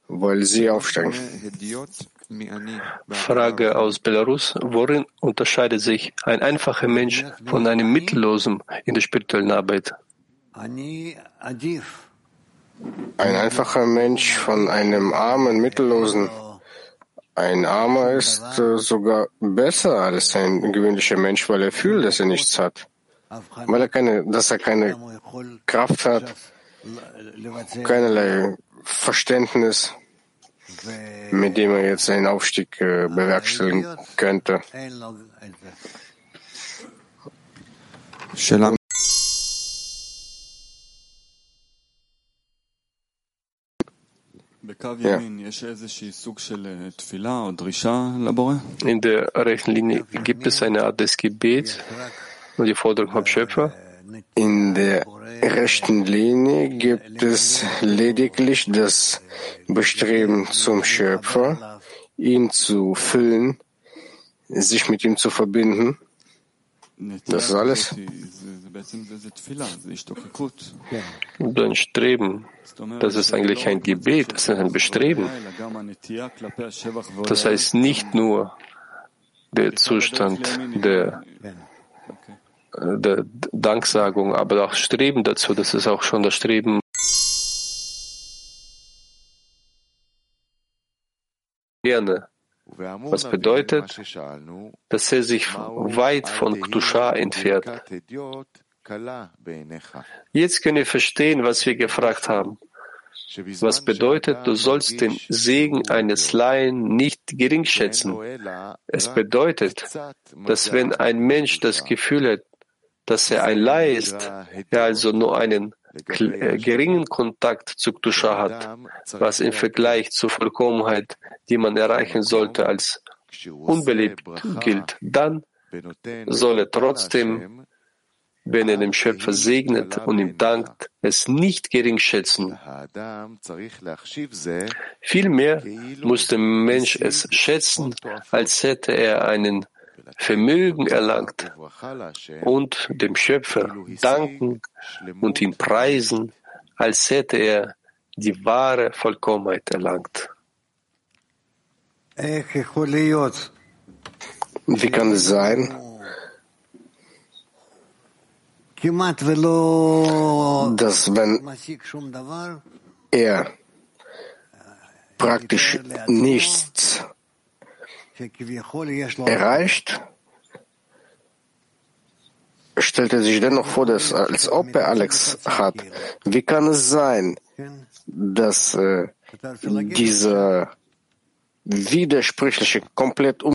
Speaker 7: Weil sie aufsteigen.
Speaker 6: Frage aus Belarus. Worin unterscheidet sich ein einfacher Mensch von einem Mittellosen in der spirituellen Arbeit?
Speaker 7: Ein einfacher Mensch von einem armen Mittellosen. Ein Armer ist äh, sogar besser als ein gewöhnlicher Mensch, weil er fühlt, dass er nichts hat. Weil er keine, dass er keine Kraft hat, keinerlei Verständnis, mit dem er jetzt einen Aufstieg äh, bewerkstelligen könnte.
Speaker 6: Ja. In der rechten Linie gibt es eine Art des Gebets und die Forderung vom Schöpfer.
Speaker 7: In der rechten Linie gibt es lediglich das Bestreben zum Schöpfer, ihn zu füllen, sich mit ihm zu verbinden. Das ist alles.
Speaker 6: Dein Streben, das ist eigentlich ein Gebet, das ist ein Bestreben. Das heißt nicht nur der Zustand der, der Danksagung, aber auch Streben dazu. Das ist auch schon das Streben gerne. Was bedeutet, dass er sich weit von Ktusha entfernt. Jetzt können wir verstehen, was wir gefragt haben. Was bedeutet, du sollst den Segen eines Laien nicht gering schätzen. Es bedeutet, dass wenn ein Mensch das Gefühl hat, dass er ein Laie ist, er also nur einen äh, geringen Kontakt zu Ktusha hat, was im Vergleich zur Vollkommenheit, die man erreichen sollte, als unbelebt gilt, dann soll er trotzdem, wenn er den Schöpfer segnet und ihm dankt, es nicht geringschätzen. Vielmehr muss der Mensch es schätzen, als hätte er einen Vermögen erlangt und dem Schöpfer danken und ihn preisen, als hätte er die wahre Vollkommenheit erlangt.
Speaker 7: Wie kann es sein, dass wenn er praktisch nichts erreicht, stellt er sich dennoch vor, dass, als ob er Alex hat. Wie kann es sein, dass äh, dieser widersprüchliche, komplett um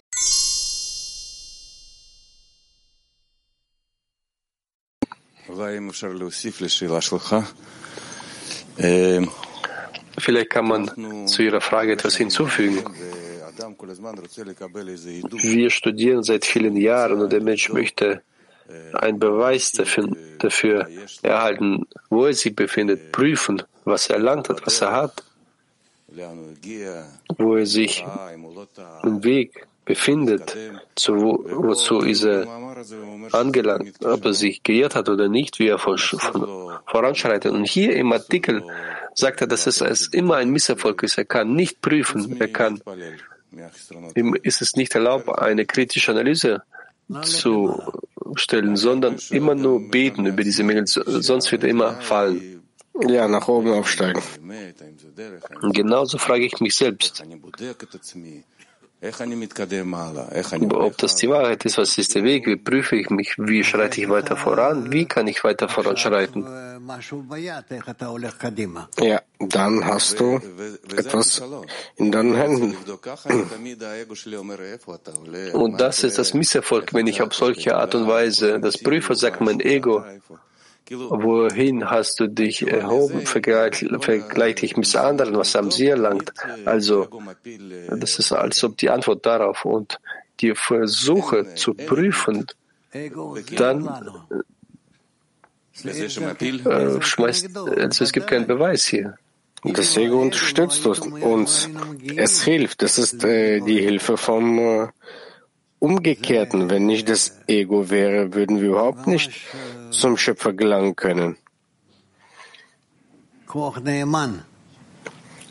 Speaker 6: Vielleicht kann man zu Ihrer Frage etwas hinzufügen. Wir studieren seit vielen Jahren und der Mensch möchte einen Beweis dafür, erhalten, wo er sich befindet, prüfen, was er erlangt hat, was er hat, wo er sich im Weg befindet, zu, wo, wozu ist er angelangt, ob er sich geirrt hat oder nicht, wie er von, von, voranschreitet. Und hier im Artikel sagt er, dass es, immer ein Misserfolg ist. Er kann nicht prüfen, er kann, ist es nicht erlaubt, eine kritische Analyse zu stellen, sondern immer nur beten über diese Mängel, sonst wird er immer fallen.
Speaker 7: ja, nach oben aufsteigen.
Speaker 6: Und genauso frage ich mich selbst, ob das die Wahrheit ist, was ist der Weg, wie prüfe ich mich, wie schreite ich weiter voran, wie kann ich weiter voranschreiten.
Speaker 7: Ja, dann hast du etwas in deinen Händen.
Speaker 6: Und das ist das Misserfolg, wenn ich auf solche Art und Weise das prüfe, sagt mein Ego, wohin hast du dich erhoben, vergleiche dich mit anderen, was haben sie erlangt. Also, das ist als ob die Antwort darauf und die Versuche zu prüfen, dann äh, schmeißt, also es gibt keinen Beweis hier.
Speaker 7: Das Ego unterstützt uns. Es hilft. Das ist äh, die Hilfe vom äh, Umgekehrten. Wenn nicht das Ego wäre, würden wir überhaupt nicht zum Schöpfer gelangen können.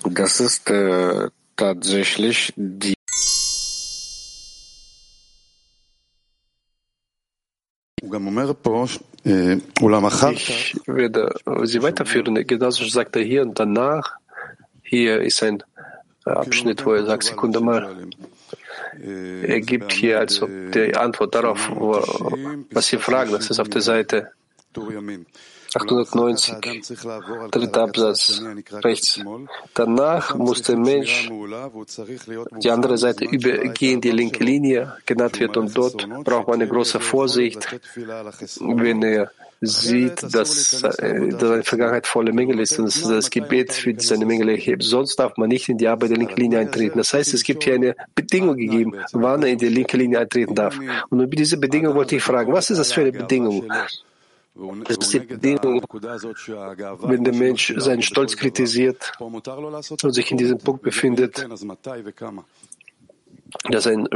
Speaker 7: Das ist äh, tatsächlich die
Speaker 6: Ich werde Sie weiterführen. Genauso sagt er hier und danach. Hier ist ein Abschnitt, wo er sagt, Sekunde mal. Er gibt hier also die Antwort darauf, was Sie fragen. Das ist auf der Seite 890, dritter Absatz rechts. Danach muss der Mensch die andere Seite übergehen, die linke Linie genannt wird, und dort braucht man eine große Vorsicht, wenn er sieht, dass seine Vergangenheit volle Mängel ist und das Gebet für seine Mängel erhebt. Sonst darf man nicht in die Arbeit der linken Linie eintreten. Das heißt, es gibt hier eine Bedingung gegeben, wann er in die linke Linie eintreten darf. Und über diese Bedingung wollte ich fragen, was ist das für eine Bedingung? Ist die Bedingung, wenn der Mensch seinen Stolz kritisiert und sich in diesem Punkt befindet, dass ein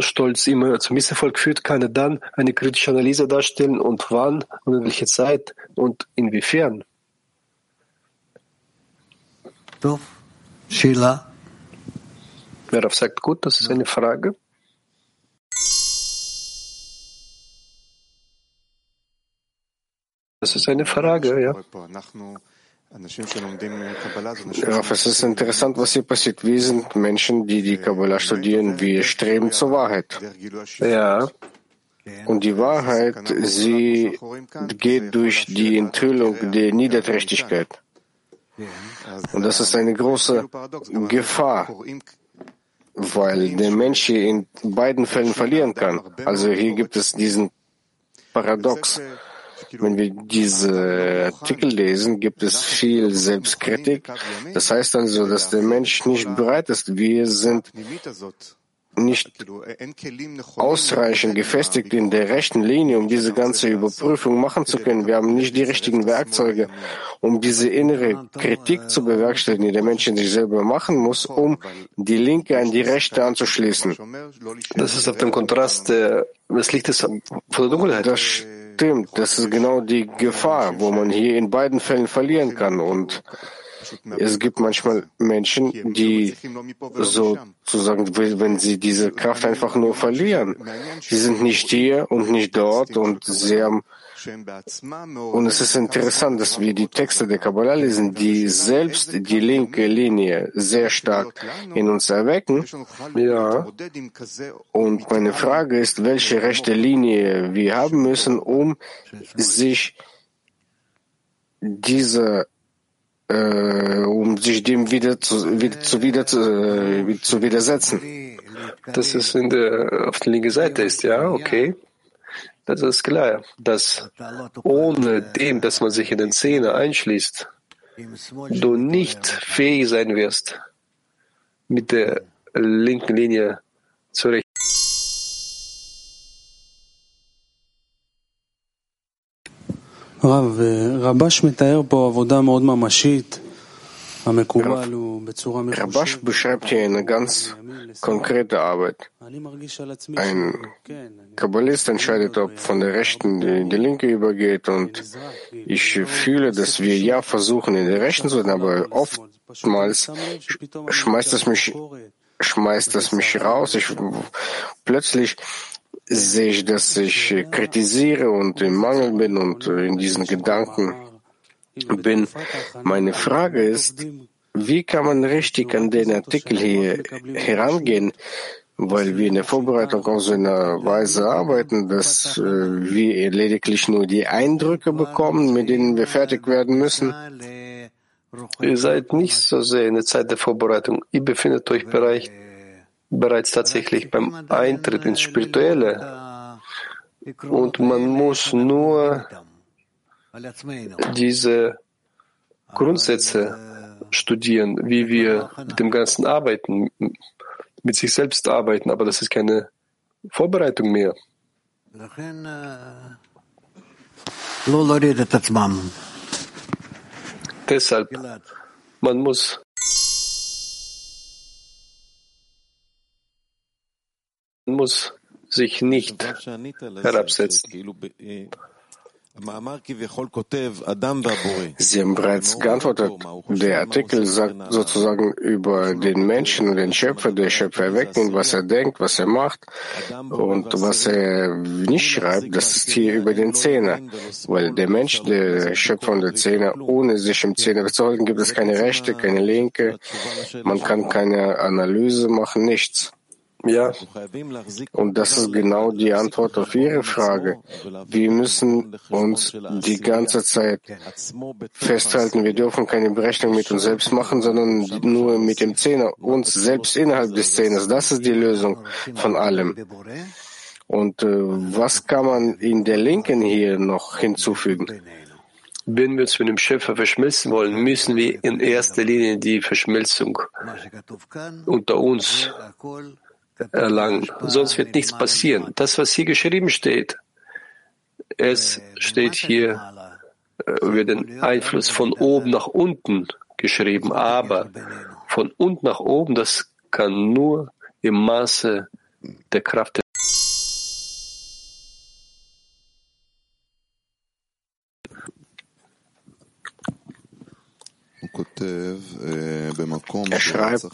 Speaker 6: Stolz immer zum Misserfolg führt, kann er dann eine kritische Analyse darstellen und wann und in welcher Zeit und inwiefern. Wer sagt, gut, das ist eine Frage. Das ist eine Frage, ja.
Speaker 7: Raff, es ist interessant, was hier passiert. Wir sind Menschen, die die Kabbalah studieren. Wir streben zur Wahrheit.
Speaker 6: Ja.
Speaker 7: Und die Wahrheit, sie geht durch die Enthüllung der Niederträchtigkeit. Und das ist eine große Gefahr, weil der Mensch hier in beiden Fällen verlieren kann. Also hier gibt es diesen Paradox. Wenn wir diese Artikel lesen, gibt es viel Selbstkritik. Das heißt also, dass der Mensch nicht bereit ist. Wir sind nicht ausreichend gefestigt in der rechten Linie, um diese ganze Überprüfung machen zu können. Wir haben nicht die richtigen Werkzeuge, um diese innere Kritik zu bewerkstelligen, die der Mensch in sich selber machen muss, um die Linke an die Rechte anzuschließen.
Speaker 6: Das ist auf dem Kontrast des Lichtes von der Dunkelheit.
Speaker 7: Das stimmt. Das ist genau die Gefahr, wo man hier in beiden Fällen verlieren kann. Und es gibt manchmal Menschen, die sozusagen, wenn sie diese Kraft einfach nur verlieren, sie sind nicht hier und nicht dort und sie haben und es ist interessant, dass wir die Texte der Kabbalah lesen, die selbst die linke Linie sehr stark in uns erwecken. Ja. Und meine Frage ist, welche rechte Linie wir haben müssen, um sich diese äh, um sich dem wieder zu, wieder, zu, wieder zu, äh, zu widersetzen.
Speaker 6: Das ist in der, auf der linken Seite ist, ja, okay. Das ist klar, dass ohne dem, dass man sich in den Zähne einschließt, du nicht fähig sein wirst, mit der linken Linie zurecht.
Speaker 7: Rabash beschreibt hier eine ganz konkrete Arbeit. Ein Kabbalist entscheidet, ob von der rechten die, die linke übergeht und ich fühle, dass wir ja versuchen, in der rechten zu sein, aber oftmals schmeißt es mich, schmeißt es mich raus. Ich, plötzlich sehe ich, dass ich kritisiere und im Mangel bin und in diesen Gedanken bin. Meine Frage ist, wie kann man richtig an den Artikel hier herangehen, weil wir in der Vorbereitung auf so einer Weise arbeiten, dass äh, wir lediglich nur die Eindrücke bekommen, mit denen wir fertig werden müssen.
Speaker 6: Ihr seid nicht so sehr in der Zeit der Vorbereitung. Ihr befindet euch bereich, bereits tatsächlich beim Eintritt ins Spirituelle. Und man muss nur diese Grundsätze studieren, wie wir mit dem Ganzen arbeiten, mit sich selbst arbeiten, aber das ist keine Vorbereitung mehr. Deshalb, man muss man muss sich nicht herabsetzen.
Speaker 7: Sie haben bereits geantwortet. Der Artikel sagt sozusagen über den Menschen und den Schöpfer, der Schöpfer erwecken, was er denkt, was er macht und was er nicht schreibt, das ist hier über den Zehner. Weil der Mensch, der Schöpfer und der Zehner, ohne sich im Zehner zu halten, gibt es keine rechte, keine linke. Man kann keine Analyse machen, nichts.
Speaker 6: Ja,
Speaker 7: und das ist genau die Antwort auf Ihre Frage. Wir müssen uns die ganze Zeit festhalten. Wir dürfen keine Berechnung mit uns selbst machen, sondern nur mit dem Zehner, uns selbst innerhalb des Zehners. Das ist die Lösung von allem. Und äh, was kann man in der Linken hier noch hinzufügen?
Speaker 6: Wenn wir uns mit dem Schöpfer verschmelzen wollen, müssen wir in erster Linie die Verschmelzung unter uns erlangen. Sonst wird nichts passieren. Das, was hier geschrieben steht, es steht hier äh, über den Einfluss von oben nach unten geschrieben, aber von unten nach oben, das kann nur im Maße der Kraft der
Speaker 7: Er schreibt,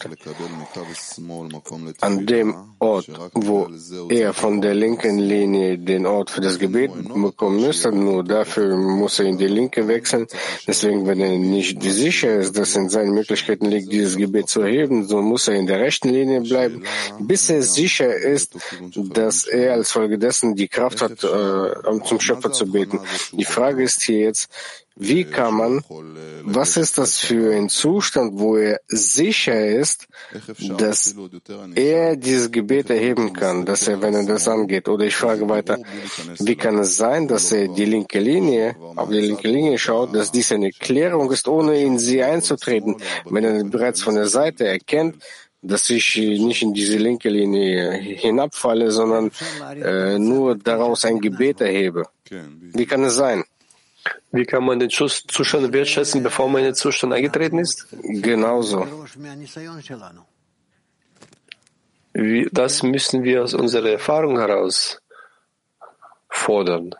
Speaker 7: an dem Ort, wo er von der linken Linie den Ort für das Gebet bekommen müsste, nur dafür muss er in die linke wechseln. Deswegen, wenn er nicht sicher ist, dass in seinen Möglichkeiten liegt, dieses Gebet zu erheben, so muss er in der rechten Linie bleiben, bis er sicher ist, dass er als Folge dessen die Kraft hat, äh, zum Schöpfer zu beten. Die Frage ist hier jetzt, wie kann man, was ist das für ein Zustand, wo er sicher ist, dass er dieses Gebet erheben kann, dass er, wenn er das angeht? Oder ich frage weiter, wie kann es sein, dass er die linke Linie, auf die linke Linie schaut, dass dies eine Klärung ist, ohne in sie einzutreten, wenn er bereits von der Seite erkennt, dass ich nicht in diese linke Linie hinabfalle, sondern äh, nur daraus ein Gebet erhebe. Wie kann es sein?
Speaker 6: Wie kann man den Zustand wertschätzen, bevor man in den Zustand eingetreten ist?
Speaker 7: Genauso.
Speaker 6: Wie, das müssen wir aus unserer Erfahrung heraus fordern.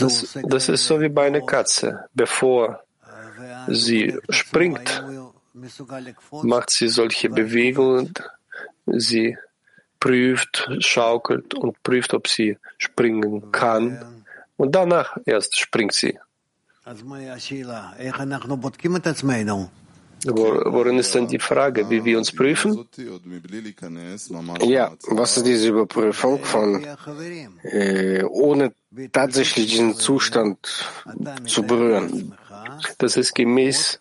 Speaker 6: Das, das ist so wie bei einer Katze. Bevor sie springt, macht sie solche Bewegungen, sie prüft, schaukelt und prüft, ob sie springen kann. Und danach erst springt sie. Worin ist denn die Frage, wie wir uns prüfen?
Speaker 7: Ja, was ist diese Überprüfung von, äh, ohne tatsächlich diesen Zustand zu berühren?
Speaker 6: Das ist gemäß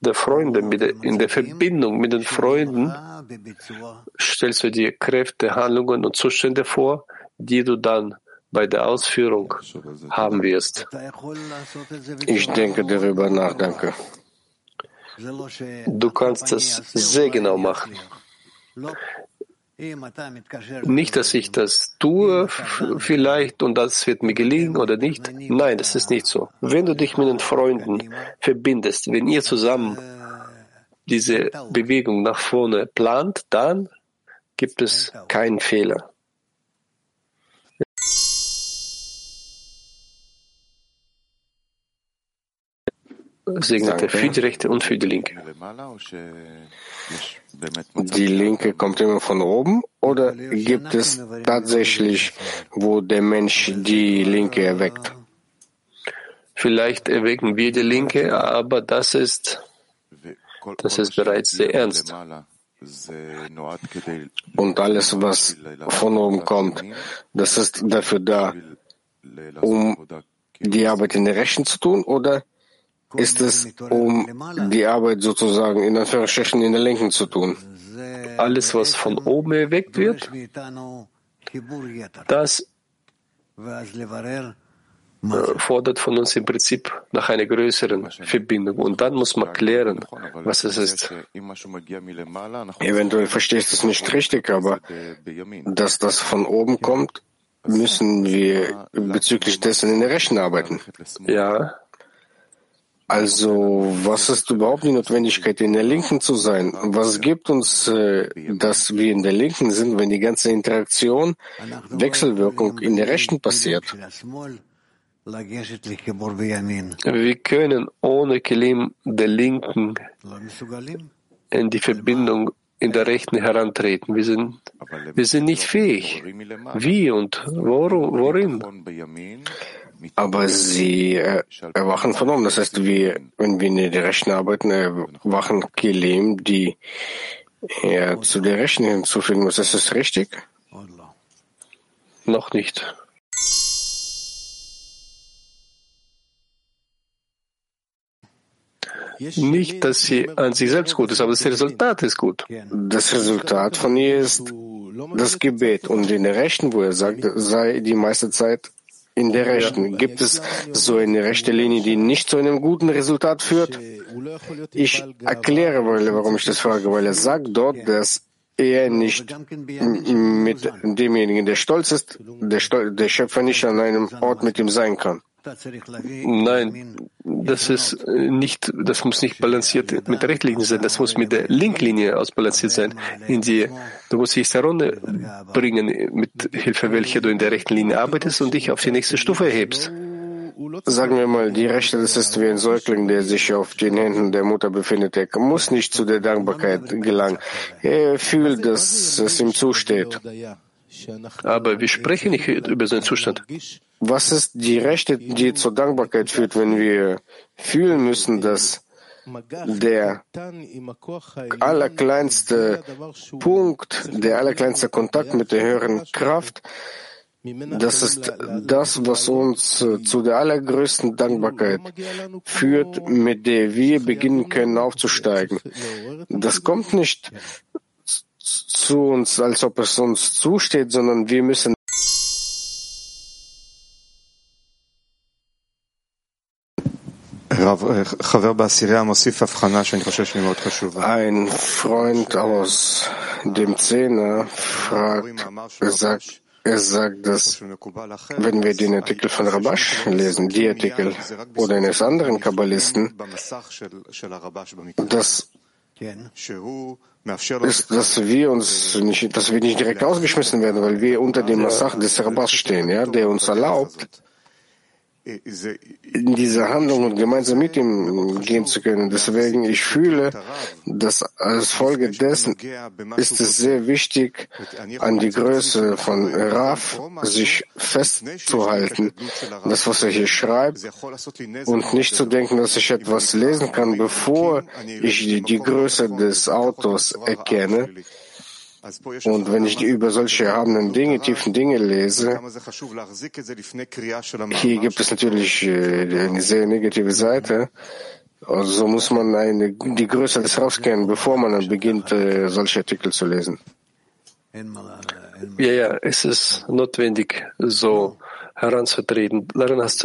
Speaker 6: der Freunde, mit der, in der Verbindung mit den Freunden stellst du dir Kräfte, Handlungen und Zustände vor, die du dann bei der Ausführung haben wirst.
Speaker 7: Ich denke darüber nach, danke.
Speaker 6: Du kannst das sehr genau machen. Nicht, dass ich das tue, vielleicht, und das wird mir gelingen oder nicht. Nein, das ist nicht so. Wenn du dich mit den Freunden verbindest, wenn ihr zusammen diese Bewegung nach vorne plant, dann gibt es keinen Fehler. Segnete für die rechte und für die linke.
Speaker 7: Die Linke kommt immer von oben oder gibt es tatsächlich, wo der Mensch die Linke erweckt?
Speaker 6: Vielleicht erwecken wir die Linke, aber das ist, das ist bereits sehr ernst.
Speaker 7: Und alles, was von oben kommt, das ist dafür da, um die Arbeit in der Rechten zu tun oder ist es, um die Arbeit sozusagen in Anführungsstrichen in der Linken zu tun.
Speaker 6: Alles, was von oben erweckt wird, das fordert von uns im Prinzip nach einer größeren Verbindung. Und dann muss man klären, was es ist.
Speaker 7: Eventuell verstehst du es nicht richtig, aber dass das von oben kommt, müssen wir bezüglich dessen in der Rechten arbeiten.
Speaker 6: Ja,
Speaker 7: also, was ist überhaupt die Notwendigkeit, in der Linken zu sein? Was gibt uns, äh, dass wir in der Linken sind, wenn die ganze Interaktion, Wechselwirkung in der Rechten passiert?
Speaker 6: Wir können ohne Kelim der Linken in die Verbindung in der Rechten herantreten. Wir sind, wir sind nicht fähig. Wie und worum, worin?
Speaker 7: Aber sie äh, erwachen von oben. Das heißt, wir, wenn wir in der Rechten arbeiten, erwachen Kelim, die er zu der Rechten hinzufügen muss. Ist das richtig?
Speaker 6: Noch nicht. Nicht, dass sie an sich selbst gut ist, aber das Resultat ist gut.
Speaker 7: Das Resultat von ihr ist das Gebet. Und in der Rechten, wo er sagt, sei die meiste Zeit in der Rechten. Gibt es so eine rechte Linie, die nicht zu einem guten Resultat führt? Ich erkläre, warum ich das frage, weil er sagt dort, dass er nicht mit demjenigen, der stolz ist, der, Stol der Schöpfer nicht an einem Ort mit ihm sein kann.
Speaker 6: Nein, das ist nicht, das muss nicht balanciert mit der Rechtlinie sein, das muss mit der Linklinie ausbalanciert sein. In die, du musst dich zur Runde bringen, mit Hilfe welcher du in der rechten Linie arbeitest und dich auf die nächste Stufe erhebst.
Speaker 7: Sagen wir mal, die Rechte, das ist wie ein Säugling, der sich auf den Händen der Mutter befindet. Er muss nicht zu der Dankbarkeit gelangen. Er fühlt, dass es ihm zusteht.
Speaker 6: Aber wir sprechen nicht über seinen Zustand.
Speaker 7: Was ist die Rechte, die zur Dankbarkeit führt, wenn wir fühlen müssen, dass der allerkleinste Punkt, der allerkleinste Kontakt mit der höheren Kraft, das ist das, was uns zu der allergrößten Dankbarkeit führt, mit der wir beginnen können aufzusteigen. Das kommt nicht zu uns, als ob es uns zusteht, sondern wir müssen Ein Freund aus dem Zehner fragt, er sagt, er sagt, dass wenn wir den Artikel von Rabash lesen, die Artikel oder eines anderen Kabbalisten, das ist, dass wir uns nicht, dass wir nicht direkt ausgeschmissen werden, weil wir unter dem Massach des Rabash stehen, ja, der uns erlaubt, in diese Handlung und gemeinsam mit ihm gehen zu können. Deswegen, ich fühle, dass als Folge dessen ist es sehr wichtig, an die Größe von Raf sich festzuhalten, das, was er hier schreibt, und nicht zu denken, dass ich etwas lesen kann, bevor ich die Größe des Autos erkenne. Und wenn ich über solche erhabenen Dinge, tiefen Dinge lese, hier gibt es natürlich äh, eine sehr negative Seite. Also so muss man eine, die Größe des Raus kennen, bevor man dann beginnt, äh, solche Artikel zu lesen.
Speaker 6: Ja, ja, es ist notwendig, so heranzutreten. Daran hast du